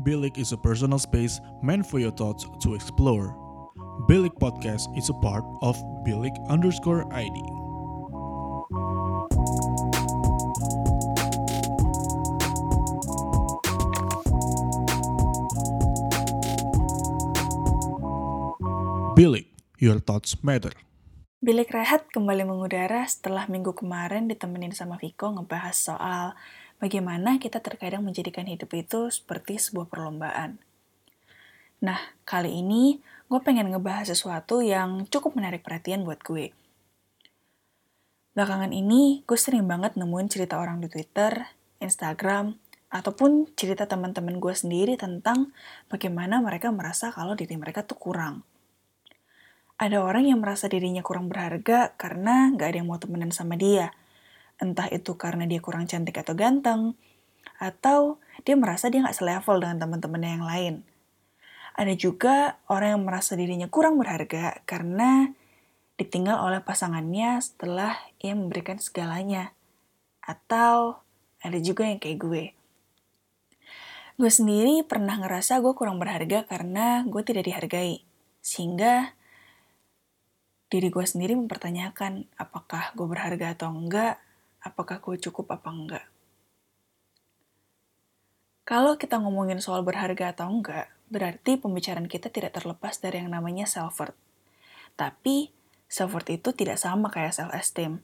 Bilik is a personal space meant for your thoughts to explore. Bilik Podcast is a part of Bilik underscore ID. Bilik, your thoughts matter. Bilik Rehat kembali mengudara setelah minggu kemarin ditemenin sama Viko ngebahas soal bagaimana kita terkadang menjadikan hidup itu seperti sebuah perlombaan. Nah, kali ini gue pengen ngebahas sesuatu yang cukup menarik perhatian buat gue. Belakangan ini, gue sering banget nemuin cerita orang di Twitter, Instagram, ataupun cerita teman-teman gue sendiri tentang bagaimana mereka merasa kalau diri mereka tuh kurang. Ada orang yang merasa dirinya kurang berharga karena gak ada yang mau temenan sama dia. Entah itu karena dia kurang cantik atau ganteng, atau dia merasa dia gak selevel dengan teman-temannya yang lain. Ada juga orang yang merasa dirinya kurang berharga karena ditinggal oleh pasangannya setelah ia memberikan segalanya. Atau ada juga yang kayak gue. Gue sendiri pernah ngerasa gue kurang berharga karena gue tidak dihargai. Sehingga diri gue sendiri mempertanyakan apakah gue berharga atau enggak, apakah gue cukup apa enggak. Kalau kita ngomongin soal berharga atau enggak, berarti pembicaraan kita tidak terlepas dari yang namanya self-worth. Tapi, self-worth itu tidak sama kayak self-esteem.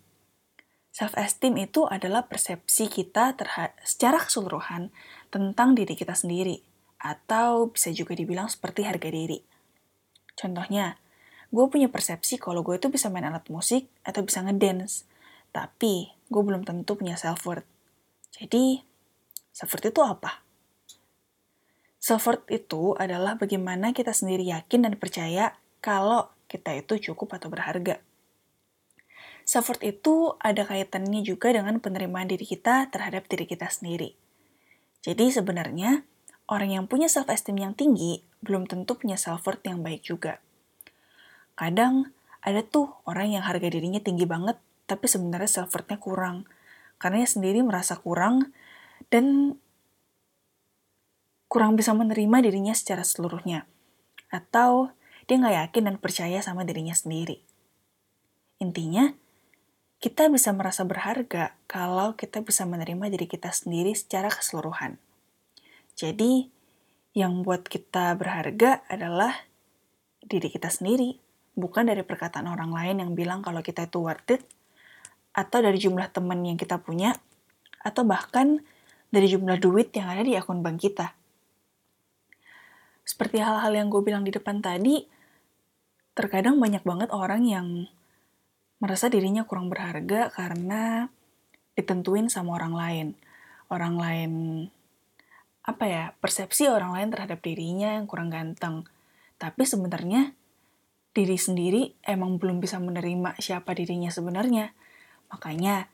Self-esteem itu adalah persepsi kita secara keseluruhan tentang diri kita sendiri, atau bisa juga dibilang seperti harga diri. Contohnya, gue punya persepsi kalau gue itu bisa main alat musik atau bisa ngedance. Tapi, gue belum tentu punya self-worth. Jadi, self-worth itu apa? Self-worth itu adalah bagaimana kita sendiri yakin dan percaya kalau kita itu cukup atau berharga. Self-worth itu ada kaitannya juga dengan penerimaan diri kita terhadap diri kita sendiri. Jadi sebenarnya, orang yang punya self-esteem yang tinggi belum tentu punya self-worth yang baik juga. Kadang ada tuh orang yang harga dirinya tinggi banget, tapi sebenarnya self-worth-nya kurang. Karena dia sendiri merasa kurang dan kurang bisa menerima dirinya secara seluruhnya. Atau dia nggak yakin dan percaya sama dirinya sendiri. Intinya, kita bisa merasa berharga kalau kita bisa menerima diri kita sendiri secara keseluruhan. Jadi, yang buat kita berharga adalah diri kita sendiri, bukan dari perkataan orang lain yang bilang kalau kita itu worth it, atau dari jumlah teman yang kita punya, atau bahkan dari jumlah duit yang ada di akun bank kita. Seperti hal-hal yang gue bilang di depan tadi, terkadang banyak banget orang yang merasa dirinya kurang berharga karena ditentuin sama orang lain. Orang lain, apa ya, persepsi orang lain terhadap dirinya yang kurang ganteng. Tapi sebenarnya diri sendiri emang belum bisa menerima siapa dirinya sebenarnya. Makanya,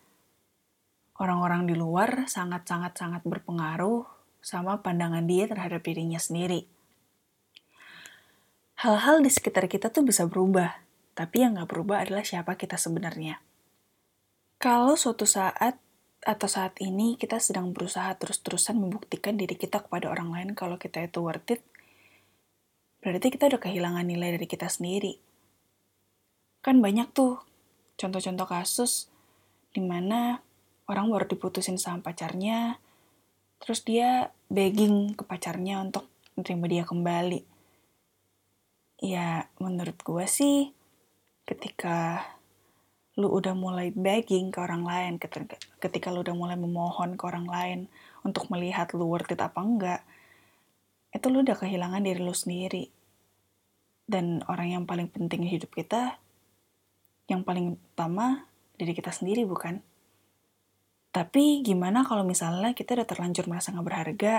orang-orang di luar sangat-sangat-sangat berpengaruh sama pandangan dia terhadap dirinya sendiri. Hal-hal di sekitar kita tuh bisa berubah, tapi yang nggak berubah adalah siapa kita sebenarnya. Kalau suatu saat atau saat ini kita sedang berusaha terus-terusan membuktikan diri kita kepada orang lain kalau kita itu worth it, berarti kita udah kehilangan nilai dari kita sendiri. Kan banyak tuh contoh-contoh kasus di mana orang baru diputusin sama pacarnya, terus dia begging ke pacarnya untuk menerima dia kembali. Ya, menurut gue sih, ketika lu udah mulai begging ke orang lain, ketika lu udah mulai memohon ke orang lain untuk melihat lu worth it apa enggak, itu lu udah kehilangan diri lu sendiri. Dan orang yang paling penting di hidup kita, yang paling utama diri kita sendiri bukan? Tapi gimana kalau misalnya kita udah terlanjur merasa gak berharga,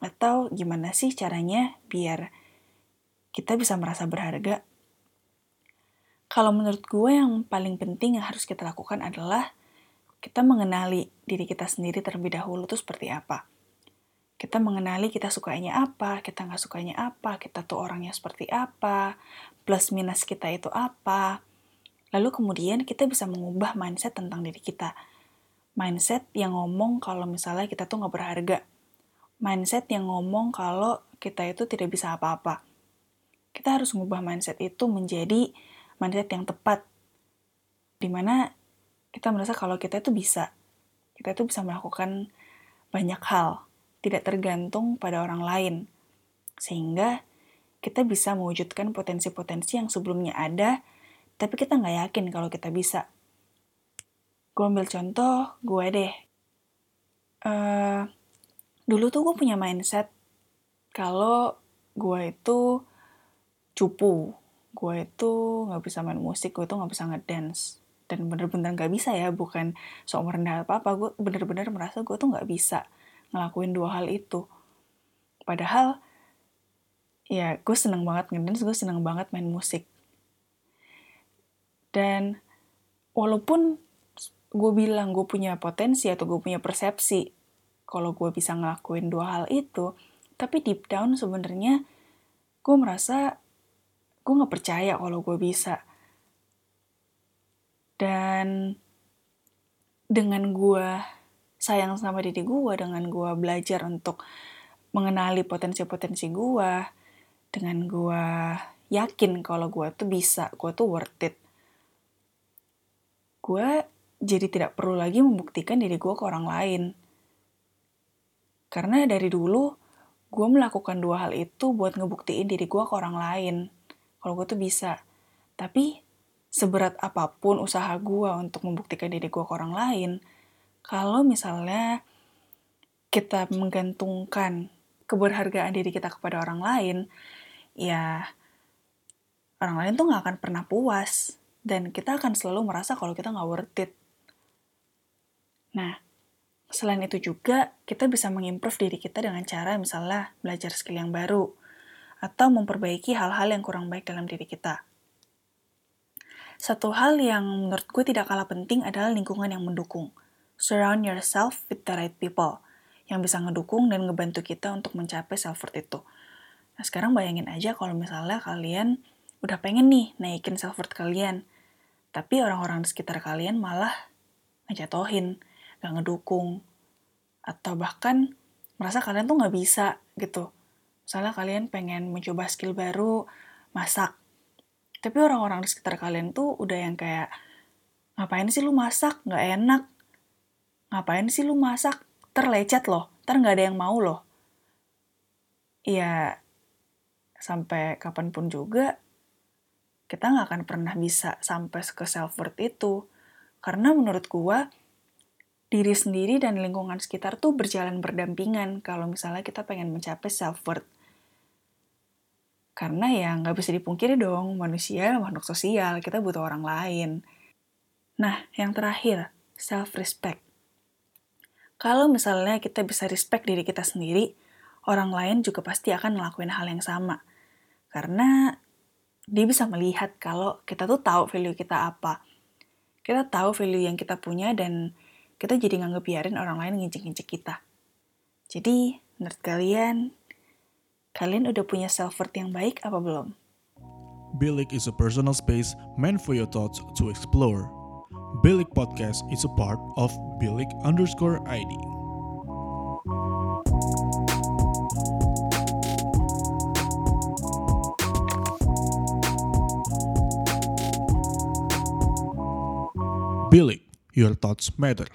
atau gimana sih caranya biar kita bisa merasa berharga? Kalau menurut gue yang paling penting yang harus kita lakukan adalah kita mengenali diri kita sendiri terlebih dahulu tuh seperti apa kita mengenali kita sukanya apa, kita nggak sukanya apa, kita tuh orangnya seperti apa, plus minus kita itu apa. Lalu kemudian kita bisa mengubah mindset tentang diri kita. Mindset yang ngomong kalau misalnya kita tuh nggak berharga. mindset yang ngomong kalau kita itu tidak bisa apa-apa. Kita harus mengubah mindset itu menjadi mindset yang tepat, di mana kita merasa kalau kita itu bisa. Kita itu bisa melakukan banyak hal, tidak tergantung pada orang lain. Sehingga kita bisa mewujudkan potensi-potensi yang sebelumnya ada, tapi kita nggak yakin kalau kita bisa. Gue ambil contoh, gue deh. Uh, dulu tuh gue punya mindset kalau gue itu cupu, gue itu nggak bisa main musik, gue itu nggak bisa ngedance. Dan bener-bener nggak bisa ya bukan sok merendah apa apa gue bener-bener merasa gue tuh nggak bisa ngelakuin dua hal itu. Padahal ya gue seneng banget ngedance gue seneng banget main musik dan walaupun gue bilang gue punya potensi atau gue punya persepsi kalau gue bisa ngelakuin dua hal itu tapi deep down sebenarnya gue merasa gue nggak percaya kalau gue bisa dan dengan gue sayang sama diri gue dengan gue belajar untuk mengenali potensi-potensi gue dengan gue yakin kalau gue tuh bisa, gue tuh worth it. Gue jadi tidak perlu lagi membuktikan diri gue ke orang lain. Karena dari dulu, gue melakukan dua hal itu buat ngebuktiin diri gue ke orang lain. Kalau gue tuh bisa. Tapi, seberat apa pun usaha gue untuk membuktikan diri gue ke orang lain, kalau misalnya kita menggantungkan keberhargaan diri kita kepada orang lain, ya orang lain tuh gak akan pernah puas. Dan kita akan selalu merasa kalau kita gak worth it. Nah, selain itu juga kita bisa mengimprove diri kita dengan cara misalnya belajar skill yang baru atau memperbaiki hal-hal yang kurang baik dalam diri kita. Satu hal yang menurut gue tidak kalah penting adalah lingkungan yang mendukung. Surround yourself with the right people yang bisa ngedukung dan ngebantu kita untuk mencapai self-worth itu. Nah, sekarang bayangin aja kalau misalnya kalian udah pengen nih naikin self-worth kalian, tapi orang-orang di sekitar kalian malah ngejatohin, gak ngedukung, atau bahkan merasa kalian tuh gak bisa gitu. Misalnya kalian pengen mencoba skill baru, masak. Tapi orang-orang di sekitar kalian tuh udah yang kayak, ngapain sih lu masak? Gak enak. Ngapain sih lu masak? Terlecet loh, ntar gak ada yang mau loh. Iya, sampai kapan pun juga kita nggak akan pernah bisa sampai ke self worth itu. Karena menurut gua diri sendiri dan lingkungan sekitar tuh berjalan berdampingan kalau misalnya kita pengen mencapai self worth karena ya nggak bisa dipungkiri dong manusia makhluk sosial kita butuh orang lain. Nah yang terakhir self respect kalau misalnya kita bisa respect diri kita sendiri orang lain juga pasti akan ngelakuin hal yang sama. Karena dia bisa melihat kalau kita tuh tahu value kita apa. Kita tahu value yang kita punya dan kita jadi nggak ngebiarin orang lain nginjek-nginjek kita. Jadi, menurut kalian, kalian udah punya self-worth yang baik apa belum? Bilik is a personal space meant for your thoughts to explore. Bilik Podcast is a part of Bilik underscore ID. Billy, your thoughts matter.